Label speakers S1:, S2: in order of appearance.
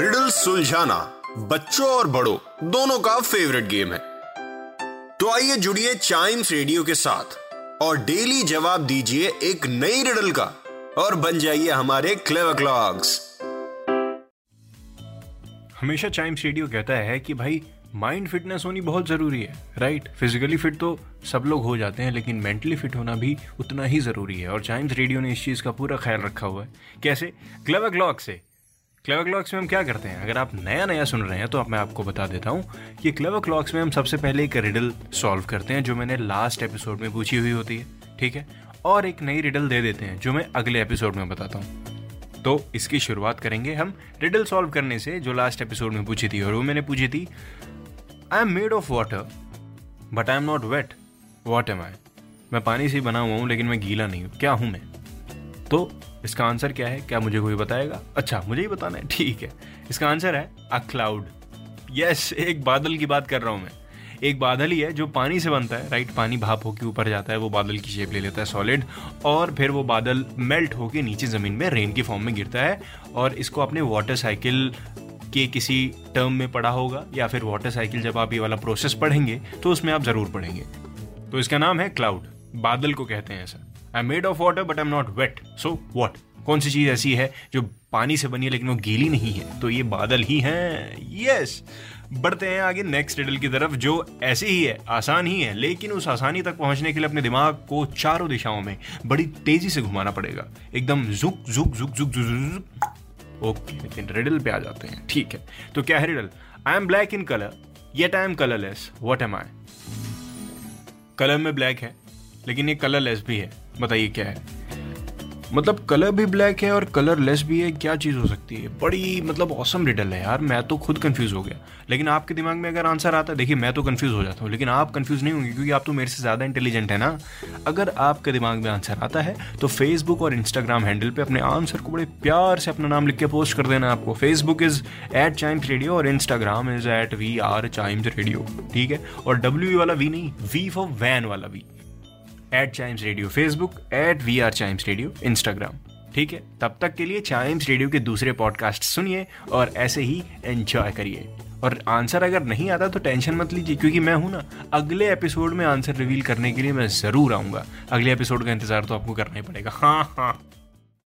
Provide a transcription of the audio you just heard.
S1: Riddle सुलझाना बच्चों और बड़ों, दोनों का फेवरेट गेम है। तो आइए जुड़िए चाइम्स रेडियो के साथ और डेली जवाब दीजिए एक नई रिडल का और बन जाइए हमारे क्लेव क्लॉक्स
S2: हमेशा चाइम्स रेडियो कहता है कि भाई माइंड फिटनेस होनी बहुत ज़रूरी है राइट फिजिकली फिट तो सब लोग हो जाते हैं, लेकिन मेंटली फिट होना भी उतना ही ज़रूरी है। और चाइम्स रेडियो ने इस चीज़ का पूरा ख्याल रखा हुआ है। कैसे? क्लेव क्लॉक से। क्लेवर क्लॉक्स में हम क्या करते हैं? अगर आप नया नया सुन रहे हैं तो मैं आपको बता देता हूँ कि क्लेवर क्लॉक्स में हम सबसे पहले एक रिडल सॉल्व करते हैं, जो मैंने लास्ट एपिसोड में पूछी हुई होती है, ठीक है? और एक नई रिडल दे देते हैं, जो मैं अगले एपिसोड में बताता हूँ। तो इसकी शुरुआत करेंगे हम रिडल सॉल्व करने से, जो लास्ट एपिसोड में पूछी थी, और वो मैंने पूछी थी I am made of water but I am not wet what am I मैं पानी से बना हुआ हूँ, लेकिन मैं गीला नहीं हूँ। क्या हूँ मैं? तो इसका आंसर क्या है? क्या मुझे कोई बताएगा? अच्छा मुझे ही बताना है। ठीक है। इसका आंसर है अ क्लाउड यस एक बादल की बात कर रहा हूँ मैं। एक बादल ही है जो पानी से बनता है राइट पानी भाप होके ऊपर जाता है, वो बादल की शेप ले लेता है सॉलिड और फिर वो बादल मेल्ट होकर नीचे ज़मीन में रेन की फॉर्म में गिरता है और इसको अपने वाटर साइकिल के किसी टर्म में पढ़ा होगा या फिर वाटर साइकिल जब आप ये वाला प्रोसेस पढ़ेंगे तो उसमें आप ज़रूर पढ़ेंगे। तो इसका नाम है क्लाउड बादल को कहते हैं ऐसा। I made of water but I am not wet so what कौन सी चीज़ ऐसी है जो पानी से बनी है, लेकिन वो गीली नहीं है? तो ये बादल ही हैं। यस बढ़ते हैं आगे नेक्स्ट रिडल की तरफ़, जो ऐसी ही है, आसान ही है, लेकिन उस आसानी तक पहुँचने के लिए अपने दिमाग को चारों दिशाओं में बड़ी तेज़ी से घुमाना पड़ेगा। एकदम झुक झुक झुक झुक झुक ओके लेकिन रिडल पे आ जाते हैं। ठीक है। तो क्या है riddle I am black in colour yet I am colourless what am I colour में ब्लैक है, लेकिन ये कलरलेस भी है। बताइए क्या है? मतलब कलर भी ब्लैक है और कलर लेस भी है, क्या चीज़ हो सकती है? बड़ी मतलब औसम रिडल है यार, मैं तो खुद कंफ्यूज हो गया। लेकिन आपके दिमाग में अगर आंसर आता है, देखिए, मैं तो कंफ्यूज हो जाता हूँ, लेकिन आप कंफ्यूज नहीं होंगे क्योंकि आप तो मेरे से ज़्यादा इंटेलिजेंट है ना। अगर आपके दिमाग में आंसर आता है तो फेसबुक और इंस्टाग्राम हैंडल पर अपने आंसर को बड़े प्यार से अपना नाम लिख के पोस्ट कर देना आपको। Facebook is at Chimes Radio और Instagram is at we are Chimes Radio ठीक है? और डब्ल्यू वाला वी नहीं वी फॉर वैन वाला V at Chimes Radio Facebook at we are Chimes Radio Instagram ठीक है? तब तक के लिए चाइम्स रेडियो के दूसरे पॉडकास्ट सुनिए और ऐसे ही एंजॉय करिए। और आंसर अगर नहीं आता तो टेंशन मत लीजिए, क्योंकि मैं हूँ ना, अगले एपिसोड में आंसर रिवील करने के लिए मैं ज़रूर आऊँगा। अगले एपिसोड का इंतज़ार तो आपको करना ही पड़ेगा। हाँ हाँ।